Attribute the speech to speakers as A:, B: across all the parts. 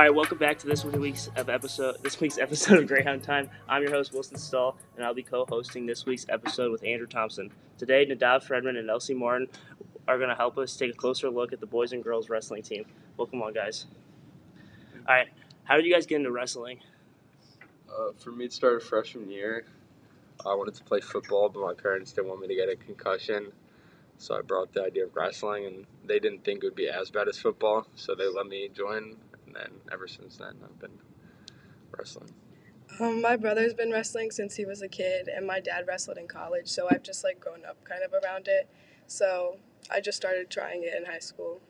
A: All right, welcome back to this week's episode. This week's episode of Greyhound Time. I'm your host Wilson Stahl, and I'll be co-hosting this week's episode with Andrew Thompson. Today, Nadav Fredman and Elsie Martin are going to help us take a closer look at the boys and girls wrestling team. Welcome on, guys. All right, how did you guys get into wrestling?
B: Uh, for me, it started freshman year. I wanted to play football, but my parents didn't want me to get a concussion. So I brought the idea of wrestling, and they didn't think it would be as bad as football, so they let me join. And then ever since then, I've been wrestling.
C: Um, my brother's been wrestling since he was a kid, and my dad wrestled in college, so I've just like grown up kind of around it. So I just started trying it in high school.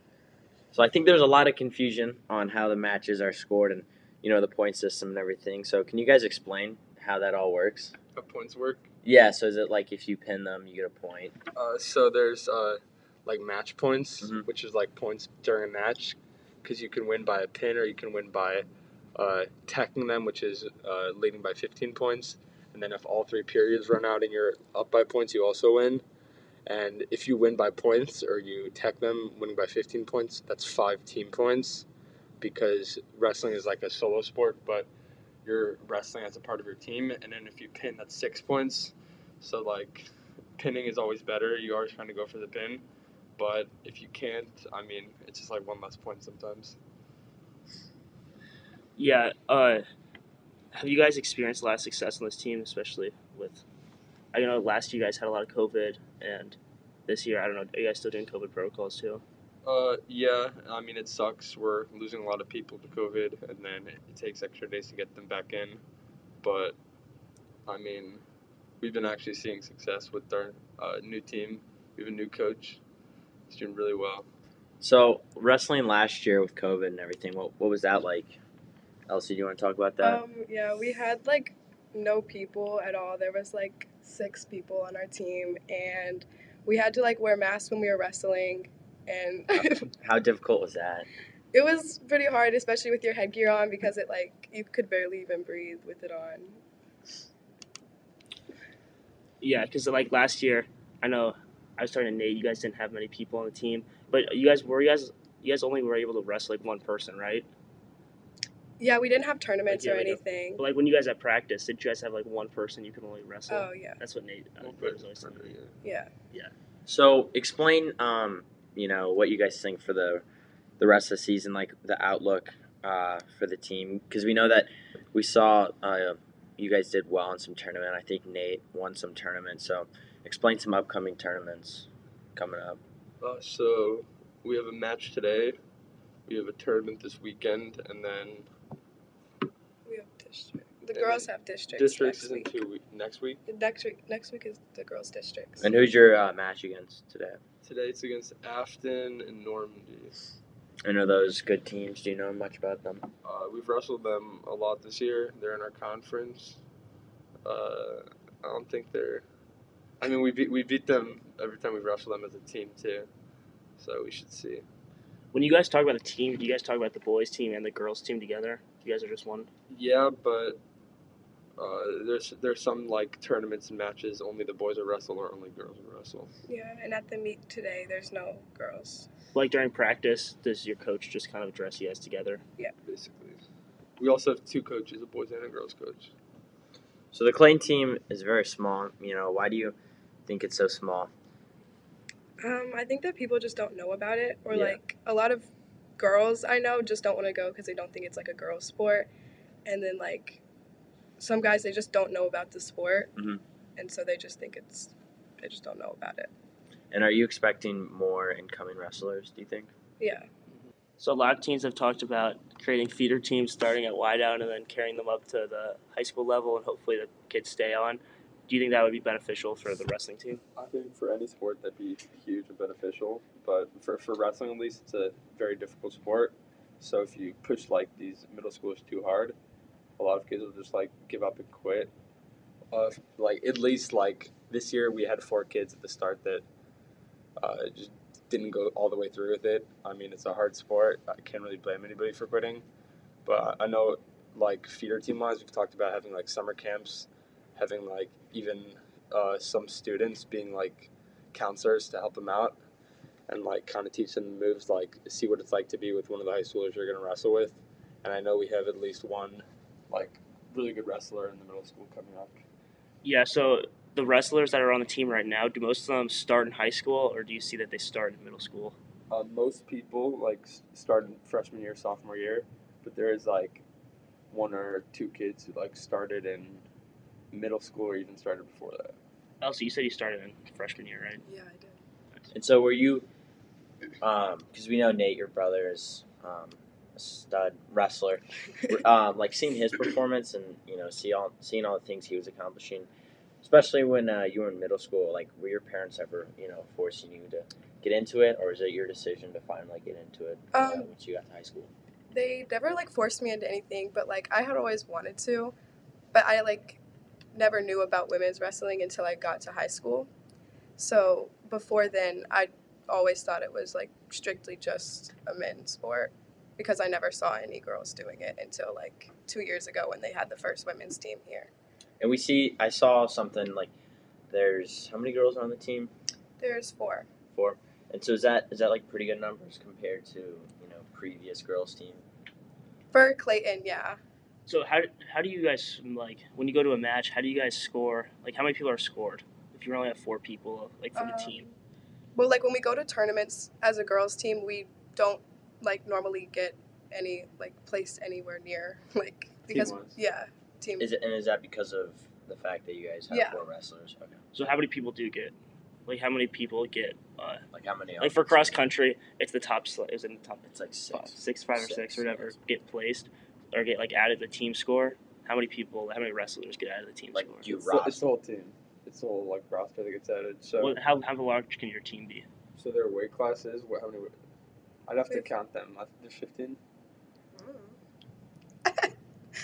D: So I think there's a lot of confusion on how the matches are scored and you know the point system and everything. So can you guys explain how that all works?
B: How points work?
D: Yeah. So is it like if you pin them, you get a point?
B: Uh, so there's uh, like match points,
D: Mhm.
B: which is like points during a match, because you can win by a pin or you can win by uh, teching them, which is uh, leading by 15 points. And then if all three periods run out and you're up by points, you also win. And if you win by points or you tech them, winning by 15 points, that's five team points, because wrestling is like a solo sport, but you're wrestling as a part of your team. And then if you pin, that's six points. So like pinning is always better. You're always trying to go for the pin. But if you can't, I mean, it's just like one less point sometimes.
A: Yeah. Uh, have you guys experienced a lot of success on this team, especially with? I know last year you guys had a lot of COVID, and this year I don't know. Are you guys still doing COVID protocols too?
B: Uh, yeah, I mean, it sucks. We're losing a lot of people to COVID, and then it, it takes extra days to get them back in. But, I mean, we've been actually seeing success with our uh, new team. We have a new coach. He's doing really well.
D: So wrestling last year with COVID and everything, what what was that like? Elsie, do you want to talk about that?
C: Um, yeah, we had like no people at all. There was like six people on our team, and we had to like wear masks when we were wrestling, and
D: how difficult was that?
C: it was pretty hard, especially with your headgear on because it like you could barely even breathe with it on.
A: Yeah, because like last year, I know I was starting to Nate. You guys didn't have many people on the team, but you guys were you guys you guys only were able to wrestle like one person, right?
C: Yeah, we didn't have tournaments
A: yeah,
C: or
A: like a-
C: anything.
A: But like when you guys had practice, did you guys have like one person you could only wrestle?
C: Oh yeah,
A: That's what Nate uh, Nate was always saying.
C: Yeah. Yeah.
D: So explain, um, you know, what you guys think for the the rest of the season, like the outlook uh, for the team, because we know that we saw uh, you guys did well in some tournament. I think Nate won some tournament. So explain some upcoming tournaments coming up.
B: Uh, so, we have a match today. We have a tournament this weekend, and then.
C: The
B: And
C: girls have districts.
B: districts
C: next
B: is in
C: week.
B: two week, next week.
C: Next week. Next week is the girls' districts.
D: And who's your uh, match against today?
B: Today it's against Afton and Normandy.
D: And are those good teams? Do you know much about them?
B: Uh, we've wrestled them a lot this year. They're in our conference. Uh, I don't think they're. I mean, we beat we beat them every time we wrestle them as a team too. So we should see.
A: When you guys talk about a team, do you guys talk about the boys team and the girls team together? You guys are just one.
B: Yeah, but uh, there's there's some like tournaments and matches only the boys are wrestle or only girls are wrestle.
C: Yeah, and at the meet today, there's no girls.
A: Like during practice, does your coach just kind of dress you guys together?
B: Yeah, basically, we also have two coaches, a boys and a girls coach.
D: So the Clayton team is very small. You know, why do you think it's so small?
C: Um, I think that people just don't know about it, or
D: Yeah.
C: like a lot of girls I know just don't want to go because they don't think it's like a girls' sport, and then like some guys they just don't know about the sport,
D: Mhm.
C: and so they just think it's they just don't know about it.
D: And are you expecting more incoming wrestlers? Do you think?
C: Yeah,
A: So a lot of teams have talked about creating feeder teams starting at Wydown and then carrying them up to the high school level, and hopefully the kids stay on. Do you think that would be beneficial for the wrestling team?
B: I think for any sport that'd be huge and beneficial, but for, for wrestling at least, it's a very difficult sport. So if you push like these middle schoolers too hard, a lot of kids will just like give up and quit. Uh, like at least like this year, we had four kids at the start that uh, just didn't go all the way through with it. I mean, it's a hard sport. I can't really blame anybody for quitting, but I know like feeder team wise, we've talked about having like summer camps, having like even uh, some students being like counselors to help them out, and like kind of teach them moves, like see what it's like to be with one of the high schoolers you're gonna wrestle with. And I know we have at least one like really good wrestler in the middle school coming up.
A: Yeah. So the wrestlers that are on the team right now, do most of them start in high school, or do you see that they start in middle school?
B: Uh, most people like start in freshman year, sophomore year, but there is like one or two kids who like started in middle school or even started before that.
A: Elsie, you said you started in freshman year, right?
C: Yeah, I did.
D: And so were you, because we know Nate, your brother, is um, a stud wrestler. Um, like seeing his performance and you know see all seeing all the things he was accomplishing, especially when uh, you were in middle school. Like, were your parents ever you know forcing you to get into it, or is it your decision to finally get into it uh,
C: Um,
D: once you got to high school?
C: They never like forced me into anything, but like I had always wanted to, but I like never knew about women's wrestling until I got to high school. So before then, I always thought it was like strictly just a men's sport because I never saw any girls doing it until like two years ago when they had the first women's team here.
D: And we see, I saw something like there's how many girls are on the team?
C: There's four.
D: Four. And so is that is that like pretty good numbers compared to you know previous girls team?
C: For Clayton, yeah.
A: So how how do you guys like when you go to a match? How do you guys score? Like how many people are scored? If you only have four people, like for the
C: Um,
A: team.
C: Well, like when we go to tournaments as a girls team, we don't like normally get any like placed anywhere near like because
B: Team-wise.
C: yeah, team.
D: Is it and is that because of the fact that you guys have
C: Yeah.
D: four wrestlers? Okay.
A: So how many people do get? Like how many people get? Uh,
D: Like how many?
A: like for cross country, it's the top. sl- Is in the top
D: It's like
A: five,
D: six.
A: six, five or six,
D: Six,
A: or whatever
D: yes.
A: get placed or get like added to the team score. How many people? How many wrestlers get added to the team
D: Like
A: score?
D: you
B: It's the,
D: roster.
B: it's the whole team. It's the whole like roster that gets added. So
A: What, how how large can your team be?
B: so their weight classes. What? How many? I'd have to count them. I think There's 15.
C: Mm.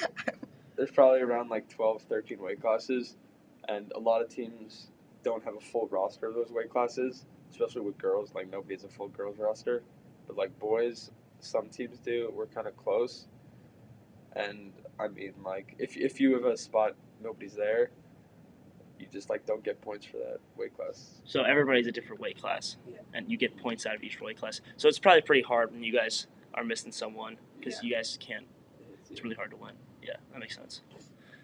B: There's probably around like 12, 13 weight classes, and a lot of teams don't have a full roster of those weight classes. Especially with girls, like nobody has a full girls roster, but like boys, some teams do. We're kind of close, and I mean, like if if you have a spot, nobody's there. You just like don't get points for that weight class.
A: So everybody's a different weight class,
C: Yeah.
A: and you get points out of each weight class. So it's probably pretty hard when you guys are missing someone because you guys can't. It's really hard to win. Yeah, that makes sense.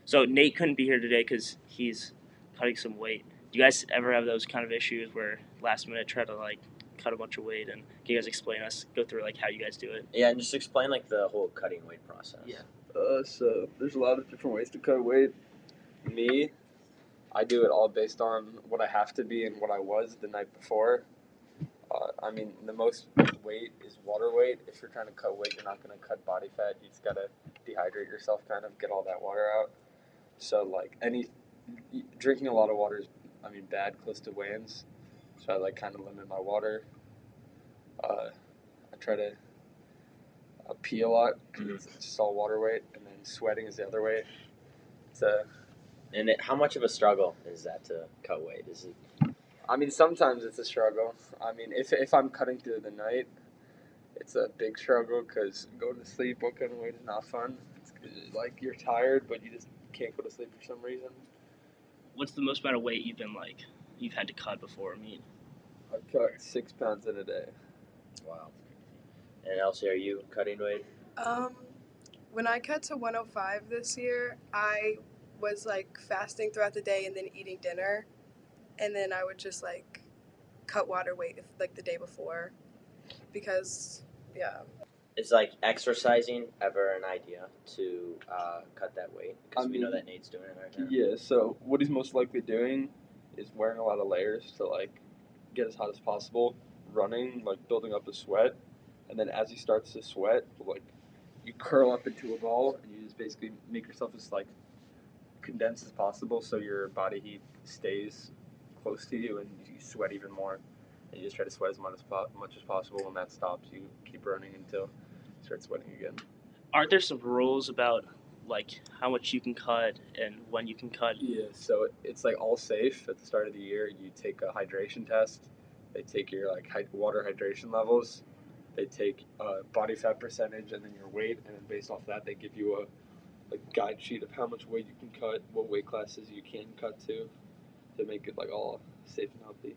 A: So Nate couldn't be here today because he's cutting some weight. Do you guys ever have those kind of issues where last minute try to like cut a bunch of weight and can you guys explain us go through like how you guys do it?
D: Yeah, and just explain like the whole cutting weight process.
A: Yeah.
B: Uh, so there's a lot of different ways to cut weight. Me, I do it all based on what I have to be and what I was the night before. Uh, I mean, the most weight is water weight. If you're trying to cut weight, you're not going to cut body fat. You just got to dehydrate yourself, kind of get all that water out. So, like, any drinking a lot of water is, I mean, bad close to weigh-ins. So I like kind of limit my water. Uh, I try to uh, pee a lot because it's just all water weight, and then sweating is the other way. It's a,
D: And it, how much of a struggle is that to cut weight? Is it?
B: I mean, sometimes it's a struggle. I mean, if if I'm cutting through the night, it's a big struggle because going to sleep while cutting weight is not fun. It's like you're tired, but you just can't go to sleep for some reason.
A: What's the most amount of weight you've been like you've had to cut before a meet?
B: I cut six pounds in a day.
D: Wow. And Elsie, are you cutting weight?
C: Um, when I cut to 105 this year, I was like fasting throughout the day and then eating dinner, and then I would just like cut water weight if, like the day before, because yeah,
D: Is like exercising ever an idea to uh, cut that weight? Because
B: I
D: we know that Nate's doing it right now.
B: Yeah. So what he's most likely doing is wearing a lot of layers to like get as hot as possible, running, like building up the sweat, and then as he starts to sweat, like you curl up into a ball and you just basically make yourself as like condensed as possible so your body heat stays close to you and you sweat even more. And you just try to sweat as much as, po- much as possible. When that stops, you keep running until you start sweating again.
A: Aren't there some rules about like how much you can cut and when you can cut?
B: Yeah, so it's like all safe at the start of the year. You take a hydration test. They take your like water hydration levels. They take uh, body fat percentage and then your weight, and then based off that, they give you like guide sheet of how much weight you can cut, what weight classes you can cut to, to make it like all safe and healthy.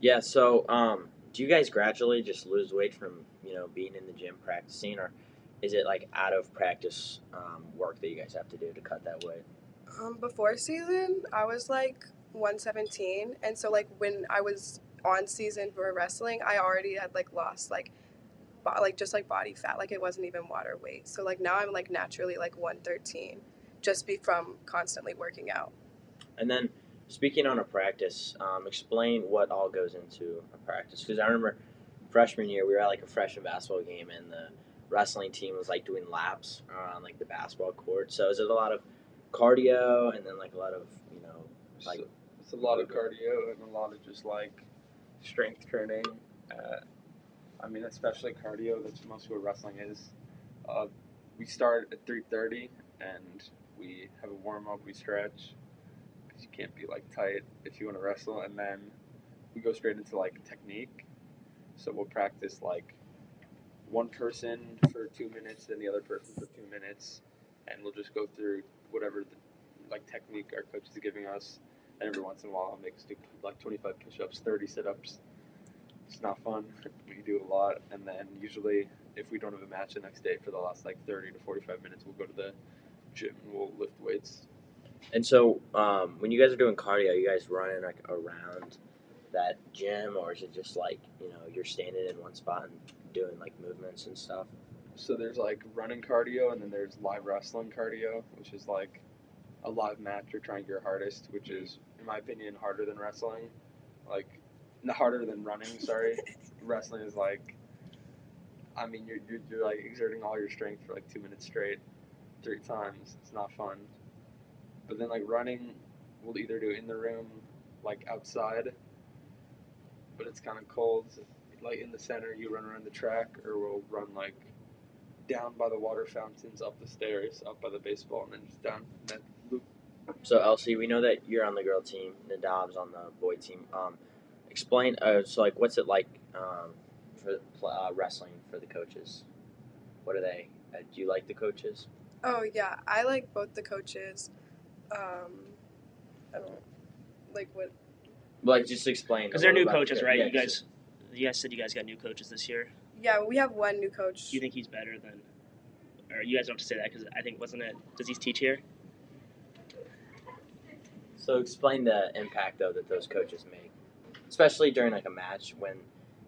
D: Yeah. So, um, do you guys gradually just lose weight from you know being in the gym practicing, or is it like out of practice um, work that you guys have to do to cut that weight?
C: Um, before season, I was like 117, and so like when I was on season for wrestling, I already had like lost like, bo- like just like body fat, like it wasn't even water weight. So like now I'm like naturally like 113, just be from constantly working out.
D: And then, speaking on a practice, um, explain what all goes into a practice. Because I remember freshman year, we were at like a freshman basketball game, and the wrestling team was like doing laps around like the basketball court. So is it a lot of cardio and then like a lot of you know Like-
B: so, it's a lot of cardio and a lot of just like strength training. Uh, I mean, especially cardio. That's mostly what wrestling is. Uh, we start at three thirty and we have a warm up. We stretch because you can't be like tight if you want to wrestle, and then we go straight into like technique. So we'll practice like one person for two minutes, then the other person for two minutes, and we'll just go through whatever the, like technique our coach is giving us. And every once in a while, I'll make like 25 push-ups, 30 sit-ups. It's not fun. We do a lot, and then usually, if we don't have a match the next day, for the last like 30 to 45 minutes, we'll go to the gym and we'll lift weights.
D: And so, um, when you guys are doing cardio, you guys running like around that gym, or is it just like you know you're standing in one spot and doing like movements and stuff?
B: So there's like running cardio, and then there's live wrestling cardio, which is like a live match. You're trying your hardest, which is, in my opinion, harder than wrestling. Like, harder than running. Sorry, wrestling is like, I mean, you're, you're you're like exerting all your strength for like two minutes straight, three times. It's not fun. But then like running, we'll either do it in the room, like outside. But it's kind of cold. Like in the center, you run around the track, or we'll run like down by the water fountains, up the stairs, up by the baseball, and then just down that loop.
D: So Elsie, we know that you're on the girl team, Nadav's on the boy team. Um, explain. Uh, so like, what's it like um, for uh, wrestling for the coaches? What are they? Uh, do you like the coaches?
C: Oh yeah, I like both the coaches. Um, I don't like what.
D: Like, just explain.
A: Because they're new coaches, right?
D: yeah,
A: you
D: just-
A: guys, you guys said you guys got new coaches this year.
C: Yeah, we have one new coach.
A: Do you think he's better than, or you guys don't have to say that because I think wasn't it? Does he teach here?
D: So explain the impact though that those coaches make, especially during like a match when,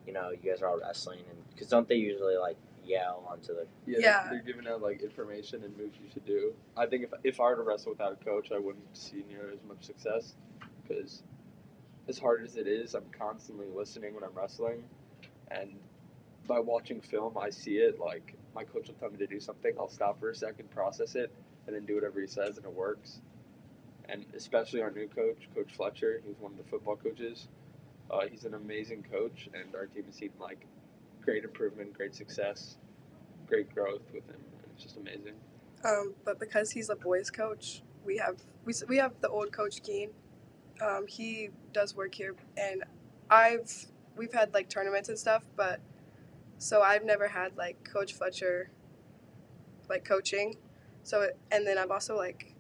D: you know, you guys are all wrestling and because don't they usually like yell onto the
B: Yeah,
C: Yeah.
B: They're, they're giving out like information and moves you should do. I think if if I were to wrestle without a coach, I wouldn't see near as much success because as hard as it is, I'm constantly listening when I'm wrestling, and by watching film, I see it. Like my coach will tell me to do something, I'll stop for a second, process it, and then do whatever he says, and it works. And especially our new coach, Coach Fletcher, he's one of the football coaches. Uh, he's an amazing coach, and our team has seen like great improvement, great success, great growth with him. It's just amazing.
C: Um, but because he's a boys coach, we have we, we have the old coach Keen. Um, he does work here, and I've we've had like tournaments and stuff, but so I've never had like Coach Fletcher like coaching. So and then I've also like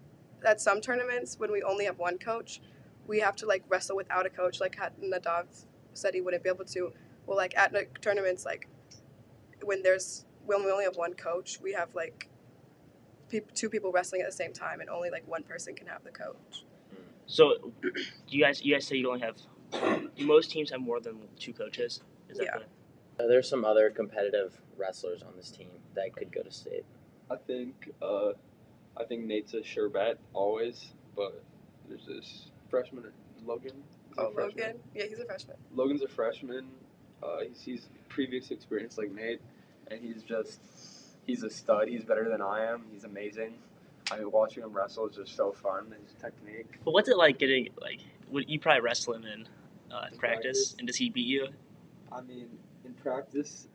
C: at some tournaments when we only have one coach, we have to like wrestle without a coach. Like Nadav said he wouldn't be able to. Well, like at tournaments, like when there's when we only have one coach, we have like peop two people wrestling at the same time, and only like one person can have the coach.
A: So, do you guys you guys say you only have? Do most teams have more than two coaches? Is that
C: Yeah.
A: the,
D: Are there some other competitive wrestlers on this team that could go to state?
B: I think uh, I think Nate's a sure bet always, but there's this freshman Logan. Is he
C: Oh,
B: freshman?
C: Logan, yeah, he's a freshman.
B: Logan's a freshman. Uh, he's, he's previous experience like Nate, and he's just he's a stud. He's better than I am. He's amazing. I mean, watching him wrestle is just so fun. His technique.
A: but what's it like getting like? Would you probably wrestle him in uh,
B: In
A: practice,
B: practice?
A: and does he beat you?
B: I mean, in practice,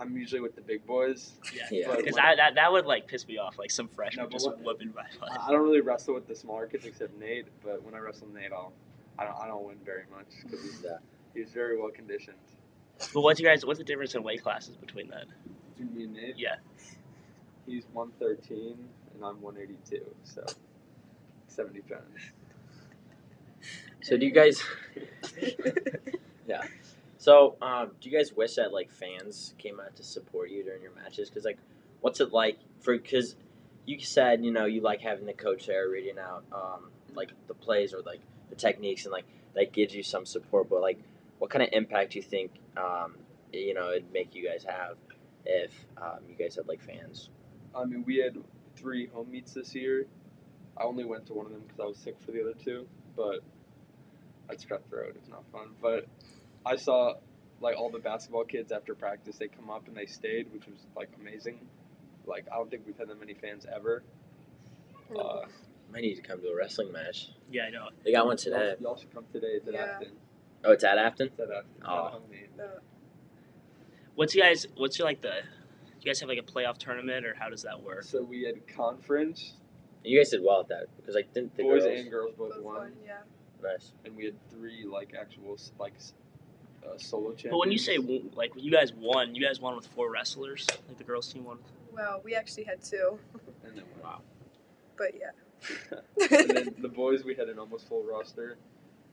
B: I'm usually with the big boys.
D: Yeah.
B: But
A: Because
B: when-
A: that, that that would like piss me off. Like some freshman
B: No,
A: just
B: what-
A: whooping my butt.
B: I I don't really wrestle with the smaller kids except Nate. But when I wrestle Nate, I'll I don't I don't win very much because he's
D: Yeah.
B: he's very well conditioned.
A: But what's you guys? What's the difference in weight classes between that?
B: Between me and Nate,
A: Yeah.
B: He's 113 and I'm 182, so 70 pounds.
D: So do you guys? yeah. So um, do you guys wish that like fans came out to support you during your matches? Because like, what's it like for? Because you said you know you like having the coach there reading out um, like the plays or like the techniques and like that gives you some support. But like, what kind of impact do you think um, you know it'd make you guys have if um, you guys had like fans?
B: I mean, we had three home meets this year. I only went to one of them because I was sick for the other two, but I that's cutthroat. It's not fun. But I saw like all the basketball kids after practice. They come up and they stayed, which was like amazing. Like I don't think we've had that many fans ever. Uh,
D: I need to come to a wrestling match.
A: Yeah, I know.
D: They got one today.
B: y'all should come today. It's at
C: Yeah.
B: Afton.
D: Oh, it's at Afton.
B: It's at Afton.
D: Oh.
B: not a home meet.
A: What's you guys? What's your like the? Do You guys have like a playoff tournament, or how does that work?
B: So we had conference.
D: You guys did well at that because I didn't the
B: boys
D: girls.
B: and girls both,
C: Both
B: won,
C: won, yeah.
D: Nice.
B: and we had three like actual s- like s- uh, solo champions.
A: But when you say w- like you guys won, you guys won with four wrestlers. Like the girls team won.
C: Well, we actually had two,
B: and then,
A: Wow.
C: but yeah.
B: and then the boys we had an almost full roster,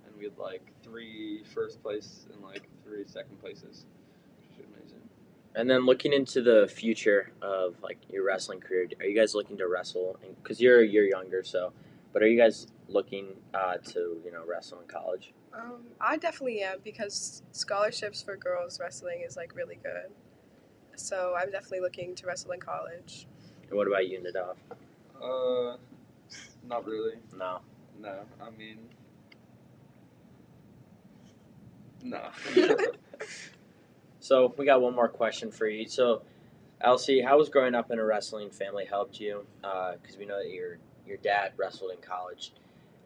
B: and we had like three first place and like three second places, which is amazing.
D: And then looking into the future of like your wrestling career, are you guys looking to wrestle? Because you're a year younger, so. But are you guys looking uh, to you know wrestle in college?
C: Um, I definitely am because scholarships for girls wrestling is like really good. So I'm definitely looking to wrestle in college.
D: And what about you, Nadav?
B: Uh, not really.
D: No.
B: No, I mean, no.
D: So we got one more question for you. So, Elsie, how was growing up in a wrestling family helped you? Because we know that your your dad wrestled in college.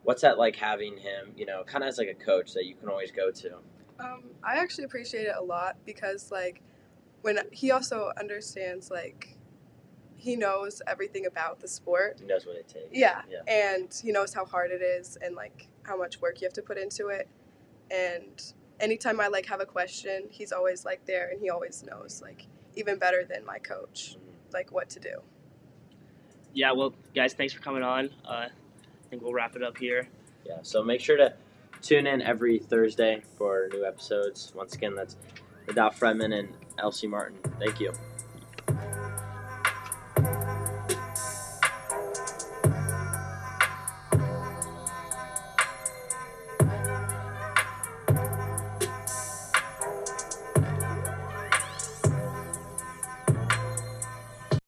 D: What's that like having him? You know, kind of as like a coach that you can always go to.
C: Um, I actually appreciate it a lot because like when he also understands like he knows everything about the sport.
D: He knows what it takes.
C: Yeah.
D: Yeah.
C: And he knows how hard it is and like how much work you have to put into it. And anytime I like have a question, he's always like there and he always knows like even better than my coach like what to do.
A: Yeah. Well, guys, thanks for coming on. Uh, I think we'll wrap it up here.
D: Yeah, so make sure to tune in every Thursday for new episodes. Once again, that's Nadav Fredman and Elsie Martin. Thank you.